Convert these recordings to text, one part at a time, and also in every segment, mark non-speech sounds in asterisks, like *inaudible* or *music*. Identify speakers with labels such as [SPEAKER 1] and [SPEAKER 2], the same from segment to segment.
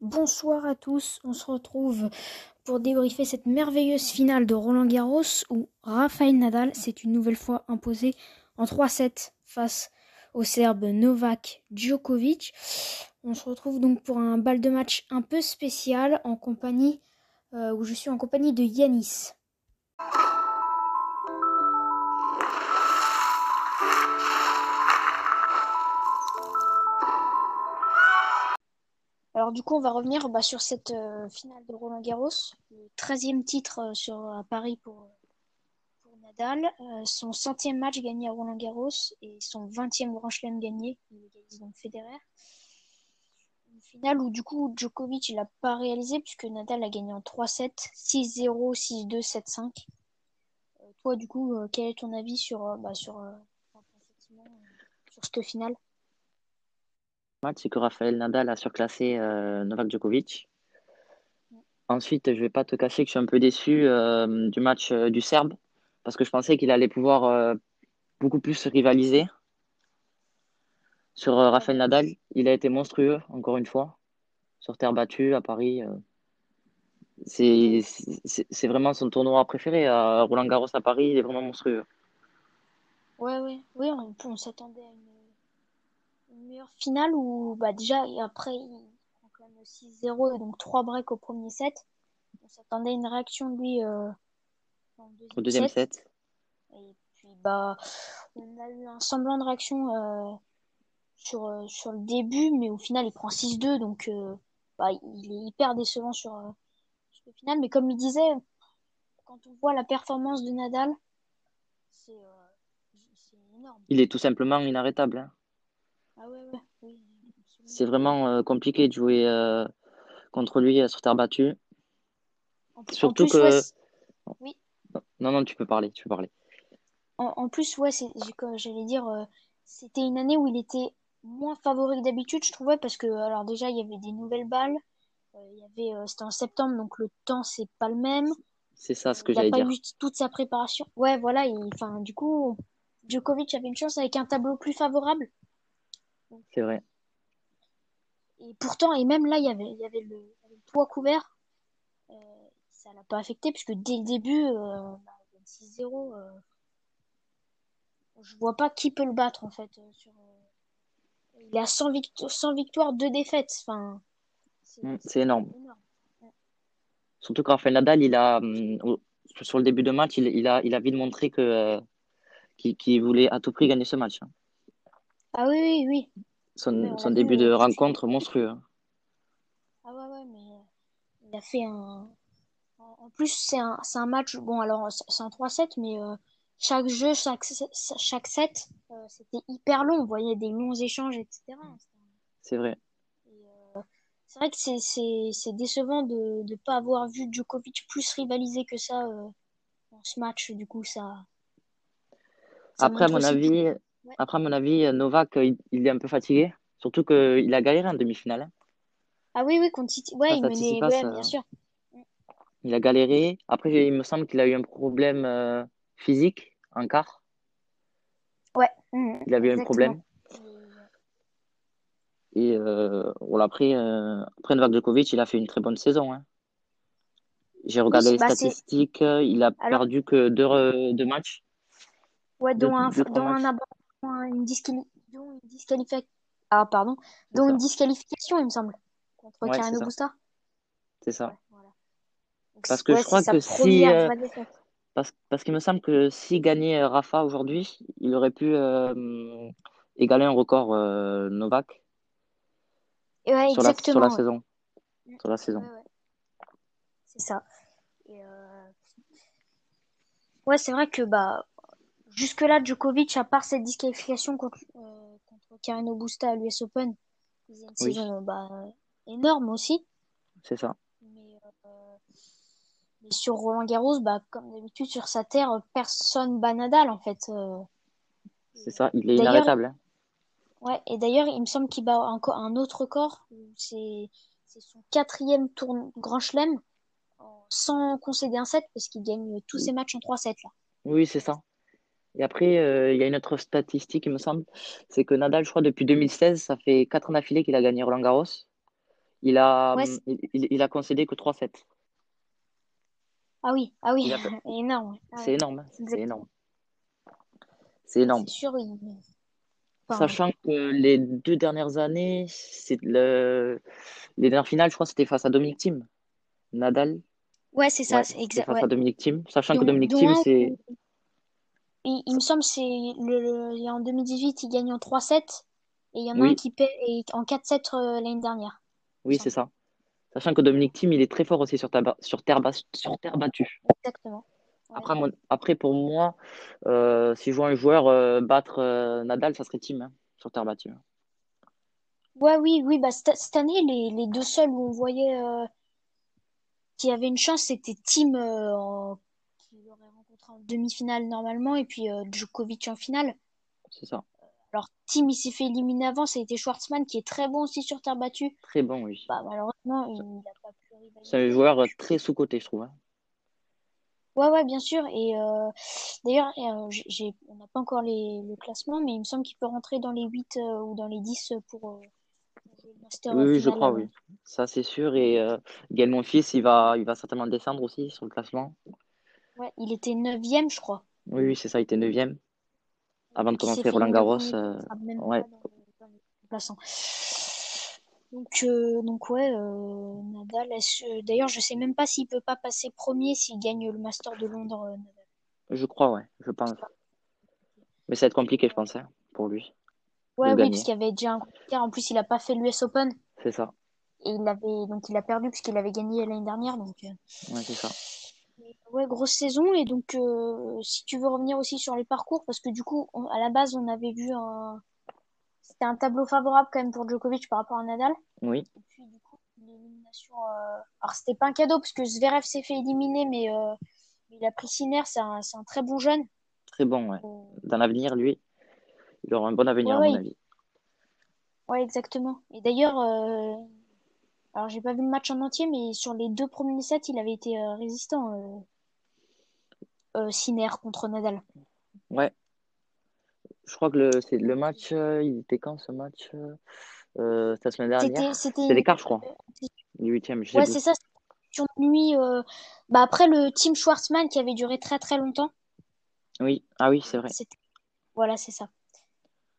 [SPEAKER 1] Bonsoir à tous, on se retrouve pour débriefer cette merveilleuse finale de Roland Garros où Rafael Nadal s'est une nouvelle fois imposé en 3-7 face au Serbe Novak Djokovic. On se retrouve donc pour un bal de match un peu spécial en compagnie euh, où je suis en compagnie de Yanis. Du coup, on va revenir bah, sur cette euh, finale de Roland Garros, le 13e titre euh, sur, à Paris pour, Nadal, euh, son centième match gagné à Roland Garros et son 20e Grand Chelem gagné, il égalise donc Federer. Une finale où du coup Djokovic il n'a pas réalisé puisque Nadal a gagné en 3-7, 6-0, 6-2, 7-5. toi du coup, quel est ton avis sur, bah, sur, sur cette finale?
[SPEAKER 2] C'est que Rafael Nadal a surclassé euh, Novak Djokovic. Ensuite, je ne vais pas te cacher que je suis un peu déçu euh, du match euh, du Serbe parce que je pensais qu'il allait pouvoir beaucoup plus rivaliser. Sur Rafael Nadal, il a été monstrueux, encore une fois, sur terre battue à Paris. c'est vraiment son tournoi préféré. Roland Garros à Paris, il est vraiment monstrueux.
[SPEAKER 1] Ouais, ouais, oui, on, on s'attendait à une meilleure finale où bah déjà après il prend quand même 6-0 et donc 3 breaks au premier set. On s'attendait à une réaction de lui euh,
[SPEAKER 2] au deuxième set.
[SPEAKER 1] Et puis bah on a eu un semblant de réaction euh, sur, euh, sur le début, mais au final il prend 6-2 donc bah, il est hyper décevant sur, sur, le final. Mais comme il disait, quand on voit la performance de Nadal, c'est énorme.
[SPEAKER 2] Il est tout simplement inarrêtable. Hein.
[SPEAKER 1] Ah
[SPEAKER 2] c'est vraiment euh, compliqué de jouer euh, contre lui euh, sur terre battue. Surtout que.
[SPEAKER 1] Oui.
[SPEAKER 2] Non, non, tu peux parler, tu peux parler.
[SPEAKER 1] En, plus, ouais, j'allais dire, c'était une année où il était moins favori que d'habitude, je trouvais, parce que, alors déjà, il y avait des nouvelles balles. il y avait, c'était en septembre, donc le temps, c'est pas le même.
[SPEAKER 2] C'est ça ce que j'allais dire. Il
[SPEAKER 1] n'a pas eu toute sa préparation. Ouais, voilà, enfin, du coup, Djokovic avait une chance avec un tableau plus favorable.
[SPEAKER 2] C'est vrai.
[SPEAKER 1] Et pourtant, et même là, il y avait, il y avait, le, toit couvert. Euh, ça l'a pas affecté, puisque dès le début, euh, 6-0, bah, euh, je vois pas qui peut le battre, en fait. Euh, sur, euh, il a 100, victoires, 100 victoires, 2 défaites. Enfin,
[SPEAKER 2] c'est mm, énorme. Surtout quand Rafael Nadal, il a, mm, sur le début de match, il, il a, il a vite montré que, qu'il voulait à tout prix gagner ce match. Hein.
[SPEAKER 1] Ah oui, oui, oui.
[SPEAKER 2] Son, son début de rencontre monstrueux.
[SPEAKER 1] Ah ouais, ouais, mais il a fait un. En plus, c'est un, un match. Bon, alors, c'est un 3-7, mais euh, chaque jeu, chaque, chaque set, euh, c'était hyper long. On voyait des longs échanges, etc.
[SPEAKER 2] C'est vrai.
[SPEAKER 1] Euh, c'est vrai que c'est décevant de ne pas avoir vu Djokovic plus rivaliser que ça dans ce match. Du coup, ça.
[SPEAKER 2] Après, à mon avis, après, à mon avis, Novak, il, est un peu fatigué. Surtout qu'il a galéré en demi-finale. Hein.
[SPEAKER 1] Ah oui, oui, contre Ouais, il menait, ouais, bien sûr.
[SPEAKER 2] Il a galéré. Après, il me semble qu'il a eu un problème euh, physique en quart.
[SPEAKER 1] Ouais. Mmh,
[SPEAKER 2] il avait eu un problème. Et euh, voilà, après, euh, après Novak Djokovic, il a fait une très bonne saison. Hein. J'ai regardé les bah, statistiques. Il a perdu que deux, deux matchs.
[SPEAKER 1] Ouais, dont, un, dont un, une, disqualification. Ah, pardon. Donc une disqualification, il me semble, contre ouais, Busta.
[SPEAKER 2] C'est ça. Parce que je crois que si. Euh, parce, parce qu'il me semble que si gagnait euh, Rafa aujourd'hui, il aurait pu euh, égaler un record Novak.
[SPEAKER 1] Ouais,
[SPEAKER 2] sur, la, sur, la, saison. Sur la saison.
[SPEAKER 1] C'est ça. Ouais, c'est vrai que bah Jusque-là, Djokovic, à part cette disqualification contre, euh, contre Carino Busta à l'US Open, il une saison bah, énorme aussi.
[SPEAKER 2] C'est ça.
[SPEAKER 1] Euh, mais, sur Roland Garros, bah, comme d'habitude, sur sa terre, personne bat Nadal, en fait. Euh.
[SPEAKER 2] C'est ça, il est inarrêtable. Hein.
[SPEAKER 1] Ouais, et d'ailleurs, il me semble qu'il bat encore un autre record. C'est son quatrième tour Grand Chelem sans concéder un set parce qu'il gagne tous ses matchs en 3 sets. Là.
[SPEAKER 2] Oui, c'est ça. Et après, euh, il y a une autre statistique, il me semble, c'est que Nadal, je crois, depuis 2016, ça fait 4 ans d'affilée qu'il a gagné Roland Garros. Il a,
[SPEAKER 1] Ouais, c'est-
[SPEAKER 2] il, a concédé que 3-7.
[SPEAKER 1] ah oui, ah oui,
[SPEAKER 2] Il a fait- *laughs*
[SPEAKER 1] énorme. ouais. Ah
[SPEAKER 2] C'est énorme, hein, c'est énorme. C'est énorme.
[SPEAKER 1] C'est sûr, il... enfin,
[SPEAKER 2] Sachant que les deux dernières années, c'est le... les dernières finales, je crois, c'était face à Dominic Thiem. Nadal,
[SPEAKER 1] ouais, c'est ça,
[SPEAKER 2] ouais,
[SPEAKER 1] c'est exact.
[SPEAKER 2] face à Dominic Thiem. Sachant que Dominic Thiem, c'est.
[SPEAKER 1] Il, il me semble c'est le, le- en 2018, il gagne en 3-7 et il y en a un qui paie et en 4-7 euh, l'année dernière,
[SPEAKER 2] oui, c'est ça. Sachant que Dominic Thiem, il est très fort aussi sur, sur, terre, bas- sur terre battue.
[SPEAKER 1] Exactement. Ouais.
[SPEAKER 2] Après, mon- Après pour moi, euh, si je vois un joueur euh, battre Nadal, ça serait Thiem, hein, sur terre battue.
[SPEAKER 1] Ouais, oui, oui, bah cette, année, les, les deux seuls où on voyait qui avaient une chance, c'était euh, en- en demi-finale normalement et puis euh, Djokovic en finale.
[SPEAKER 2] C'est ça.
[SPEAKER 1] Alors Tim, il s'est fait éliminer avant, ça a été Schwartzmann qui est très bon aussi sur terre battue.
[SPEAKER 2] Très bon, oui.
[SPEAKER 1] Bah malheureusement, il n'a pas pu
[SPEAKER 2] C'est un
[SPEAKER 1] rivaliser.
[SPEAKER 2] joueur très sous-coté, je trouve. hein.
[SPEAKER 1] Ouais, ouais, bien sûr. Et euh, d'ailleurs, euh, on n'a pas encore les, le classement, mais il me semble qu'il peut rentrer dans les 8 euh, ou dans les 10 pour, le Master
[SPEAKER 2] Oui, oui, je crois,
[SPEAKER 1] euh.
[SPEAKER 2] oui. Ça, c'est sûr. Et Gaël Monfils, il va, il va certainement descendre aussi sur le classement.
[SPEAKER 1] Ouais, il était neuvième, je crois.
[SPEAKER 2] Oui, oui, c'est ça, il était 9 avant de commencer Roland Garros. euh, ouais.
[SPEAKER 1] Donc, euh, donc ouais, euh, Nadal. est-ce- D'ailleurs, je sais même pas s'il peut pas passer premier s'il gagne le Master de Londres. euh, Nadal.
[SPEAKER 2] je crois, ouais, je pense. Mais ça va être compliqué, je pense, hein, pour lui,
[SPEAKER 1] Ouais, oui,
[SPEAKER 2] gagner.
[SPEAKER 1] parce qu'il y avait déjà un. En plus, il a pas fait l'US Open
[SPEAKER 2] C'est ça.
[SPEAKER 1] et il avait donc il a perdu parce qu'il avait gagné l'année dernière. Donc,
[SPEAKER 2] Ouais, c'est ça.
[SPEAKER 1] Ouais, grosse saison. Et donc, euh, si tu veux revenir aussi sur les parcours, parce que du coup, on- à la base, on avait vu un, c'était un tableau favorable quand même pour Djokovic par rapport à Nadal.
[SPEAKER 2] Oui,
[SPEAKER 1] Et puis du coup, l'élimination. euh, Alors c'était pas un cadeau parce que Zverev s'est fait éliminer, mais euh, il a pris Sinner, c'est un, un très bon jeune.
[SPEAKER 2] très bon, ouais.
[SPEAKER 1] Euh,
[SPEAKER 2] Dans l'avenir, lui, il aura un bon avenir,
[SPEAKER 1] Ouais,
[SPEAKER 2] à mon avis.
[SPEAKER 1] ouais, exactement. Et d'ailleurs, alors j'ai pas vu le match en entier, mais sur les deux premiers sets, il avait été euh, résistant, euh, euh, Sinner contre Nadal.
[SPEAKER 2] Ouais, je crois que le, c'est, le match, euh, il était quand ce match? c'était la semaine dernière?
[SPEAKER 1] c'était,
[SPEAKER 2] C'était les quarts, je crois. Les huitièmes, je sais
[SPEAKER 1] ouais,
[SPEAKER 2] plus.
[SPEAKER 1] c'est ça. Sur nuit, bah après le team Schwartzmann qui avait duré très très longtemps.
[SPEAKER 2] Oui, ah oui, c'est vrai.
[SPEAKER 1] C'était, voilà, c'est ça.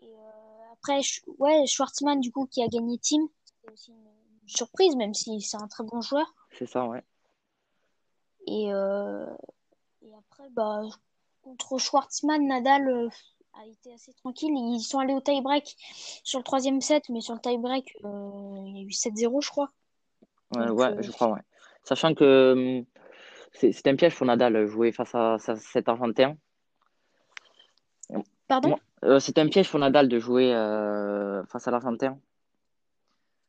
[SPEAKER 1] Et euh, après, Sch- ouais, Schwartzmann, du coup, qui a gagné Team, c'était aussi une surprise, même si c'est un très bon joueur.
[SPEAKER 2] C'est ça, ouais.
[SPEAKER 1] Et, euh, et après, bah, contre Schwartzmann, Nadal euh, a été assez tranquille. Ils sont allés au tie-break sur le troisième set, mais sur le tie-break, euh, il y a eu 7-0, je crois.
[SPEAKER 2] Ouais,
[SPEAKER 1] Donc,
[SPEAKER 2] ouais, je crois, ouais. Sachant que hum, c'est un piège pour Nadal, jouer face à, à cet Argentin.
[SPEAKER 1] pardon?
[SPEAKER 2] C'est un piège pour Nadal de jouer face à l'Argentin.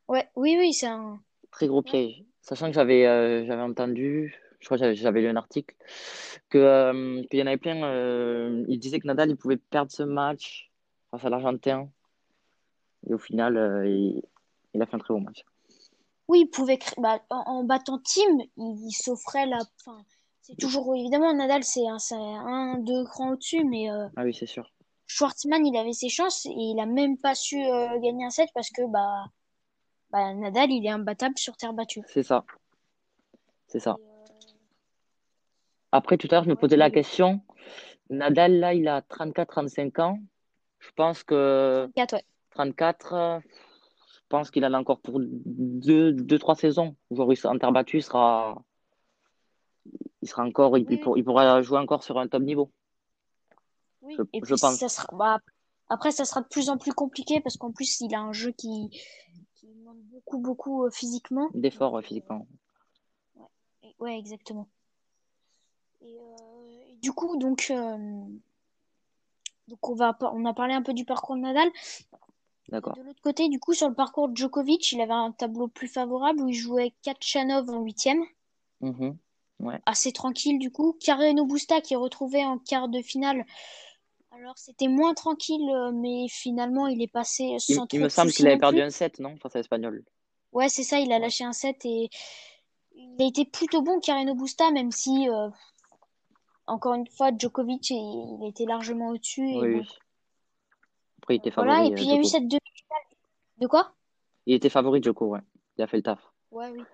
[SPEAKER 1] Ouais, oui, oui, c'est un.
[SPEAKER 2] Très gros piège. Sachant que j'avais euh, j'avais entendu, je crois que j'avais lu un article, que, euh, qu'il y en avait plein, euh, il disait que Nadal il pouvait perdre ce match face à l'Argentin. Et au final, euh, il, il a fait un très bon match.
[SPEAKER 1] Oui, il pouvait. Bah, en, en battant Team, il, il s'offrait la. Enfin, c'est toujours. Évidemment, Nadal, c'est un, c'est un, deux crans au-dessus, mais. euh,
[SPEAKER 2] Ah oui, c'est sûr.
[SPEAKER 1] Schwartzmann, il avait ses chances et il a même pas su euh, gagner un set parce que bah, bah Nadal, il est imbattable sur terre battue.
[SPEAKER 2] C'est ça. C'est ça.
[SPEAKER 1] euh,
[SPEAKER 2] Après, tout à l'heure, je me posais la question. Nadal, là, il a 34-35 ans. Je pense que
[SPEAKER 1] 34, ouais.
[SPEAKER 2] 34, euh, je pense qu'il en a encore pour deux, deux, trois saisons. En terre battue, il sera, il sera encore, il, pourra jouer encore sur un top niveau.
[SPEAKER 1] oui.
[SPEAKER 2] Je,
[SPEAKER 1] Et
[SPEAKER 2] je
[SPEAKER 1] puis
[SPEAKER 2] pense.
[SPEAKER 1] ça sera, bah, après, ça sera de plus en plus compliqué parce qu'en plus, il a un jeu qui demande beaucoup, beaucoup euh, physiquement.
[SPEAKER 2] D'effort,
[SPEAKER 1] Donc,
[SPEAKER 2] ouais, physiquement.
[SPEAKER 1] ouais, exactement. Et, euh, et du coup, donc, euh, donc on va, on a parlé un peu du parcours de Nadal.
[SPEAKER 2] D'accord.
[SPEAKER 1] de l'autre côté, du coup, sur le parcours de Djokovic, il avait un tableau plus favorable où il jouait Kachanov en huitième.
[SPEAKER 2] Mhm. Ouais.
[SPEAKER 1] Assez tranquille, du coup. Carreno Busta qui est retrouvé en quart de finale. Alors, c'était moins tranquille, euh, mais finalement, il est passé
[SPEAKER 2] Il,
[SPEAKER 1] sans
[SPEAKER 2] il
[SPEAKER 1] trop
[SPEAKER 2] me
[SPEAKER 1] de
[SPEAKER 2] semble qu'il avait perdu
[SPEAKER 1] plus.
[SPEAKER 2] un set, non? Face à l'Espagnol.
[SPEAKER 1] Ouais, c'est ça, il a lâché un set et il a été plutôt bon, Carreno Busta, même si, euh, encore une fois, Djokovic, il, il était largement au-dessus.
[SPEAKER 2] Oui. Après, il
[SPEAKER 1] euh,
[SPEAKER 2] était
[SPEAKER 1] voilà. Et
[SPEAKER 2] favori,
[SPEAKER 1] puis,
[SPEAKER 2] euh,
[SPEAKER 1] il y a eu cette demi-finale. De quoi?
[SPEAKER 2] Il était favori, Djoko, ouais. Il a fait le taf.
[SPEAKER 1] Ouais, oui.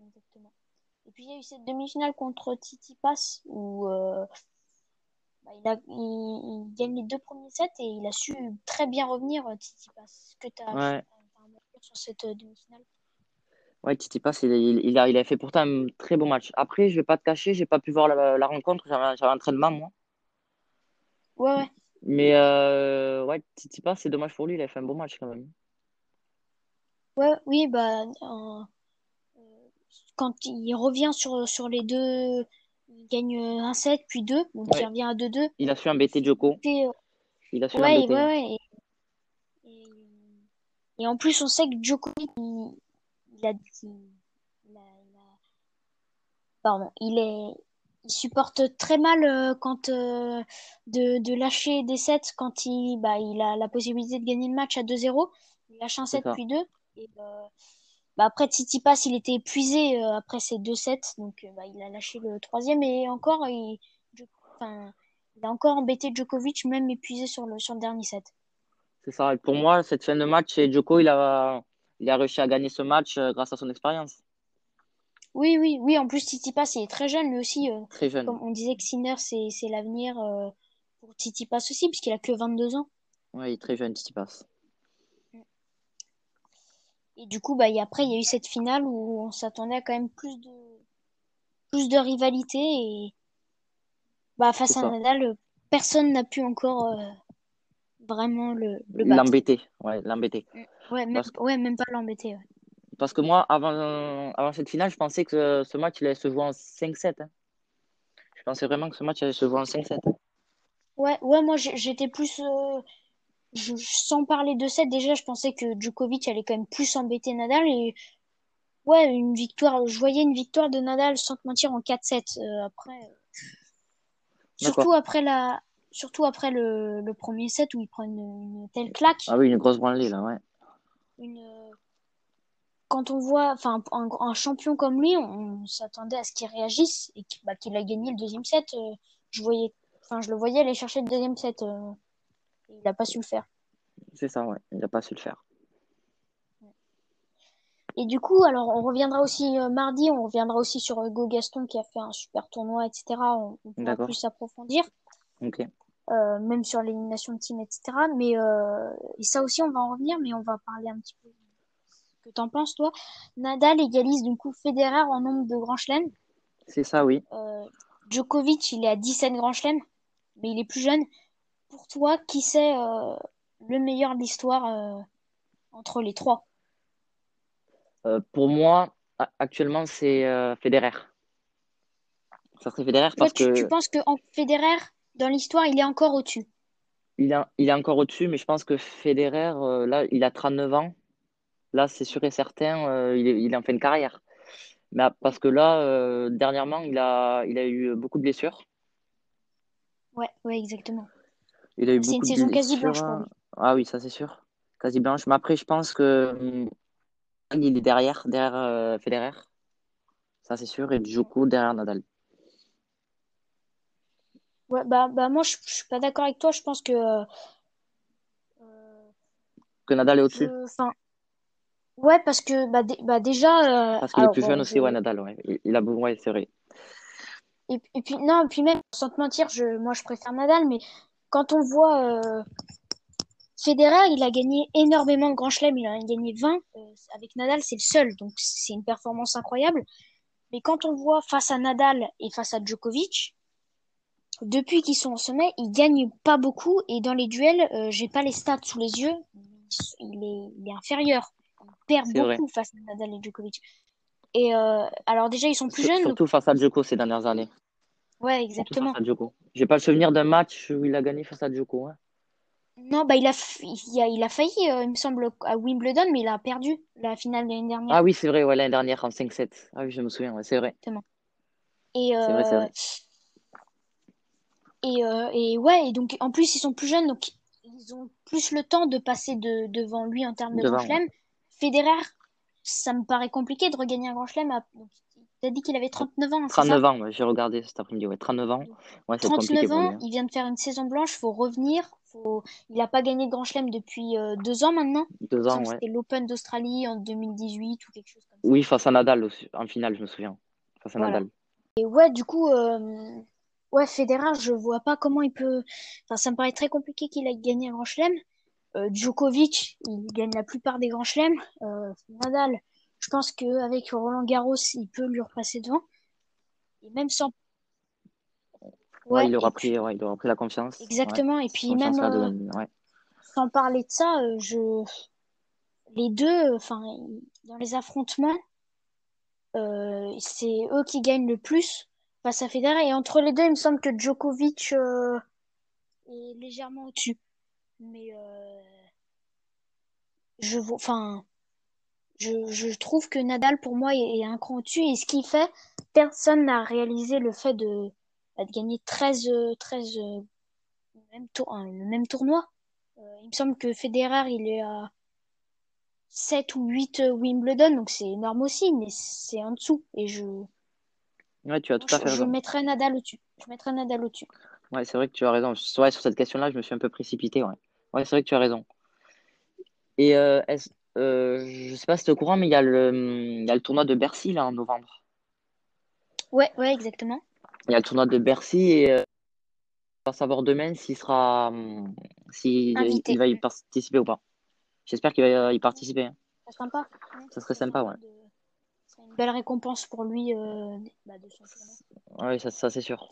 [SPEAKER 1] exactement. Et puis il y a eu cette demi-finale contre Titi Pass où euh, il, a, il, gagne les deux premiers sets et il a su très bien revenir, Titi Pass. que tu as,
[SPEAKER 2] Ouais.
[SPEAKER 1] sur cette euh, demi-finale
[SPEAKER 2] Ouais, Titi Pass, il, il, a, il a fait pourtant un très beau match. Après, je vais pas te cacher, j'ai pas pu voir la, la rencontre. J'avais un entraînement, moi.
[SPEAKER 1] Ouais, ouais.
[SPEAKER 2] Mais euh, ouais, Titi Pass, c'est dommage pour lui. Il a fait un beau match quand même.
[SPEAKER 1] Ouais, oui, bah, euh, quand il revient sur, sur les deux, il gagne un set, puis deux, donc
[SPEAKER 2] Ouais.
[SPEAKER 1] il revient à 2-2.
[SPEAKER 2] Il a su embêter Djoko.
[SPEAKER 1] Et, euh,
[SPEAKER 2] Il a su
[SPEAKER 1] ouais,
[SPEAKER 2] l'embêter.
[SPEAKER 1] ouais, ouais. Et, et, et en plus, on sait que Djokovic, il, il a, il, il a, il a- pardon, il est, il supporte très mal euh, quand euh, de, de lâcher des sets quand il, bah, il a la possibilité de gagner le match à 2-0. Il lâche un set puis deux. Et euh, bah, après Tsitsipas, il était épuisé euh, après ces deux sets, donc euh, bah, il a lâché le troisième et encore, il, enfin, il a encore embêté Djokovic, même épuisé sur le, sur le dernier set.
[SPEAKER 2] C'est ça. Et pour moi, cette fin de match, Djoko, il a, il a réussi à gagner ce match euh, grâce à son expérience.
[SPEAKER 1] Oui, oui, oui. En plus, Tsitsipas, il est très jeune, lui aussi. euh,
[SPEAKER 2] Très jeune.
[SPEAKER 1] comme on disait que Sinner, c'est, l'avenir euh, pour Tsitsipas aussi, puisqu'il a que 22 ans.
[SPEAKER 2] Est très jeune, Titi Pass.
[SPEAKER 1] Et du coup, bah, et après, il y a eu cette finale où on s'attendait à quand même plus de, plus de rivalité. Et bah, face à. Nadal, personne n'a pu encore euh, vraiment le.
[SPEAKER 2] L'embêter. Ouais, l'embêter.
[SPEAKER 1] Ouais, même,
[SPEAKER 2] que-
[SPEAKER 1] ouais, même pas l'embêter. ouais.
[SPEAKER 2] Parce que moi, avant, avant cette finale, je pensais que ce match, il allait se jouer en 5-7. hein. Je pensais vraiment que ce match allait se jouer en 5-7. hein.
[SPEAKER 1] Ouais, ouais, moi j'étais plus. euh, je, sans parler de ça, déjà, je pensais que Djokovic allait quand même plus embêter Nadal. Et ouais, une victoire. Je voyais une victoire de Nadal sans te mentir en 4-7. euh, après. euh. Surtout après la. Surtout après le, le premier set où il prend une, une telle claque.
[SPEAKER 2] Ah oui, une grosse branlée, là, ouais.
[SPEAKER 1] Une, quand on voit enfin, un, un champion comme lui, on, on s'attendait à ce qu'il réagisse et qu'il bah, qu'il a gagné le deuxième set. euh, je, voyais, enfin, je le voyais aller chercher le deuxième set. euh, il n'a pas su le faire.
[SPEAKER 2] C'est ça, ouais. Il n'a pas su le faire.
[SPEAKER 1] Et du coup, alors on reviendra aussi euh, mardi, on reviendra aussi sur Hugo Gaston qui a fait un super tournoi, etc. On, on pourra plus approfondir,
[SPEAKER 2] Ok.
[SPEAKER 1] euh, même sur l'élimination de team, etc. Mais euh, et ça aussi, on va en revenir, mais on va parler un petit peu de ce que t'en penses, toi. Nadal égalise du coup Federer en nombre de grands chelems.
[SPEAKER 2] C'est ça, oui.
[SPEAKER 1] Euh, Djokovic, il est à 17 grands chelems, mais il est plus jeune. Pour toi, qui c'est euh, le meilleur de l'histoire euh, entre les trois?
[SPEAKER 2] Euh, pour moi, actuellement, c'est Federer. Ça serait Federer parce
[SPEAKER 1] tu,
[SPEAKER 2] que
[SPEAKER 1] tu penses que en Federer, dans l'histoire, il est encore au-dessus?
[SPEAKER 2] il est, il est encore au-dessus, mais je pense que Federer, là, il a 39 ans. Là, c'est sûr et certain, il est, il est en fin de carrière. Mais, parce que là, euh, dernièrement, il a, il a eu beaucoup de blessures.
[SPEAKER 1] Ouais, ouais, exactement.
[SPEAKER 2] Il a eu
[SPEAKER 1] C'est une
[SPEAKER 2] beaucoup de
[SPEAKER 1] saison quasi blanche pour lui.
[SPEAKER 2] Ah oui, ça c'est sûr. Quasi blanche. Mais après, je pense que hum, il est derrière, derrière euh, Federer. Ça c'est sûr. Et Djoko derrière Nadal.
[SPEAKER 1] Ouais, bah, bah moi, je, je suis pas d'accord avec toi. Je pense que, euh, euh,
[SPEAKER 2] Que Nadal est au-dessus.
[SPEAKER 1] enfin, ouais, parce que bah, bah déjà, euh,
[SPEAKER 2] Parce qu'il est plus jeune aussi,
[SPEAKER 1] je-
[SPEAKER 2] ouais, Nadal. Ouais. Il, il a beau- ouais, c'est vrai.
[SPEAKER 1] et, et puis non, et puis même sans te mentir, je, moi, je préfère Nadal, mais quand on voit euh, Federer, il a gagné énormément de grands chelems. Il en a gagné 20. euh, avec Nadal, c'est le seul, donc c'est une performance incroyable. Mais quand on voit face à Nadal et face à Djokovic, depuis qu'ils sont au sommet, ils gagnent pas beaucoup et dans les duels, euh, j'ai pas les stats sous les yeux, il est, il est inférieur. Il perd
[SPEAKER 2] vrai.
[SPEAKER 1] beaucoup face à Nadal et Djokovic. Et euh, alors déjà, ils sont plus jeunes, donc
[SPEAKER 2] surtout face à Djoko ces dernières années.
[SPEAKER 1] Ouais, exactement.
[SPEAKER 2] face à Djoko. J'ai pas le souvenir d'un match où il a gagné face à Djoko. hein.
[SPEAKER 1] Non, bah il a, il a, il a failli, euh, il me semble, à Wimbledon, mais il a perdu la finale de l'année dernière.
[SPEAKER 2] Ah oui, c'est vrai, ouais, l'année dernière en 5-7. Ah oui, je me souviens, ouais, c'est vrai.
[SPEAKER 1] Et,
[SPEAKER 2] C'est vrai, c'est
[SPEAKER 1] euh,
[SPEAKER 2] vrai.
[SPEAKER 1] et, euh, et ouais, et donc en plus ils sont plus jeunes, donc ils ont plus le temps de passer de, devant lui en termes de
[SPEAKER 2] Devant,
[SPEAKER 1] grand chelem. Federer, ça me paraît compliqué de regagner un grand chelem. à- donc, Tu as dit qu'il avait 39 ans,
[SPEAKER 2] 39 ans, ouais, j'ai regardé cet après-midi, ouais, 39 ans. Ouais,
[SPEAKER 1] 39 ans,
[SPEAKER 2] hein.
[SPEAKER 1] il vient de faire une saison blanche, faut revenir. Faut... Il n'a pas gagné de Grand Chelem depuis euh, deux ans maintenant?
[SPEAKER 2] Deux ans.
[SPEAKER 1] C'était l'Open d'Australie en 2018 ou quelque chose comme ça.
[SPEAKER 2] Oui, face à Nadal aussi, en finale, je me souviens. Face à Nadal.
[SPEAKER 1] Et ouais, du coup, euh... ouais, Federer, je vois pas comment il peut. Enfin, ça me paraît très compliqué qu'il aille gagner un Grand Chelem. Euh, Djokovic, il gagne la plupart des Grands Chelems. Euh, Nadal, je pense qu'avec Roland Garros, il peut lui repasser devant. Et même sans.
[SPEAKER 2] Ouais, il, aura pris, ouais, il aura pris la confiance.
[SPEAKER 1] Exactement. Et puis même. Euh, sans parler de ça, euh, je. Les deux, enfin, dans les affrontements, euh, c'est eux qui gagnent le plus face à Federer. Et entre les deux, il me semble que Djokovic est légèrement au-dessus. Mais je enfin, je, je, trouve que Nadal pour moi est, un cran au-dessus et ce qu'il fait, personne n'a réalisé le fait de, bah, de gagner 13, 13 le, même tour, le même tournoi. Euh, il me semble que Federer il est à 7 ou 8 Wimbledon, donc c'est énorme aussi, mais c'est en dessous. Et je.
[SPEAKER 2] Ouais, tu as tout à fait
[SPEAKER 1] Je mettrais Nadal au-dessus. Je mettrais Nadal au-dessus.
[SPEAKER 2] Ouais, c'est vrai que tu as raison. Ouais, sur cette question-là, je me suis un peu précipité. Ouais, ouais c'est vrai que tu as raison. Et euh, est euh, je sais pas si tu es au courant, mais il y, a le, il y a le tournoi de Bercy là en novembre.
[SPEAKER 1] Ouais, ouais, exactement.
[SPEAKER 2] Il y a le tournoi de Bercy et euh, on va savoir demain s'il sera, s'il il va y participer ou pas. J'espère qu'il va y participer. Hein.
[SPEAKER 1] Ça serait sympa.
[SPEAKER 2] Ça serait sympa, ouais.
[SPEAKER 1] C'est une belle récompense pour lui euh, bah, de son
[SPEAKER 2] tournoi. Oui, ça, ça c'est sûr.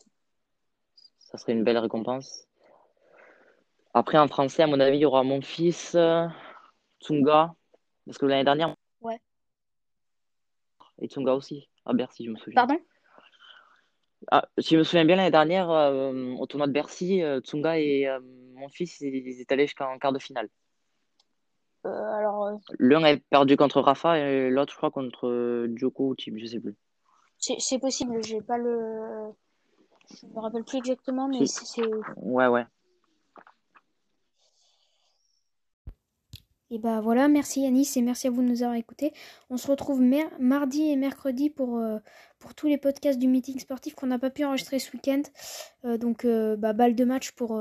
[SPEAKER 2] Ça serait une belle récompense. Après, en français, à mon avis, il y aura mon fils, Tsunga, parce que l'année dernière.
[SPEAKER 1] Ouais.
[SPEAKER 2] Et Tsunga aussi, à Bercy, je me souviens.
[SPEAKER 1] Pardon?
[SPEAKER 2] Ah, Si je me souviens bien, l'année dernière, euh, au tournoi de Bercy, euh, Tsunga et euh, mon fils, ils étaient allés jusqu'en quart de finale.
[SPEAKER 1] alors.
[SPEAKER 2] L'un a perdu contre Rafa et l'autre, je crois, contre Djoko ou Tim, je sais plus.
[SPEAKER 1] C'est possible, j'ai pas le. Je me rappelle plus exactement, mais c'est.
[SPEAKER 2] Ouais, ouais.
[SPEAKER 1] Et bah voilà, merci Yanis et merci à vous de nous avoir écoutés. On se retrouve mardi et mercredi pour, euh, pour tous les podcasts du meeting sportif qu'on n'a pas pu enregistrer ce week-end. Euh, donc euh, bah, balle de match pour,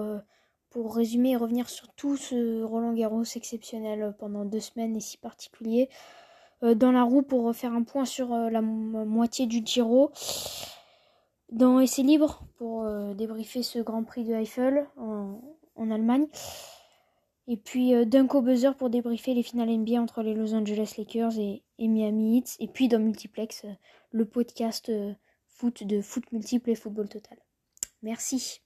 [SPEAKER 1] résumer et revenir sur tout ce Roland Garros exceptionnel pendant deux semaines et si particulier. dans la roue pour faire un point sur la moitié du Giro. Dans Essai Libre pour débriefer ce Grand Prix de Eiffel en Allemagne. Et puis euh, Dunko Buzzer pour débriefer les finales NBA entre les Los Angeles Lakers et, Miami Heat. Et puis dans Multiplex, euh, le podcast euh, foot de foot multiple et football total. Merci.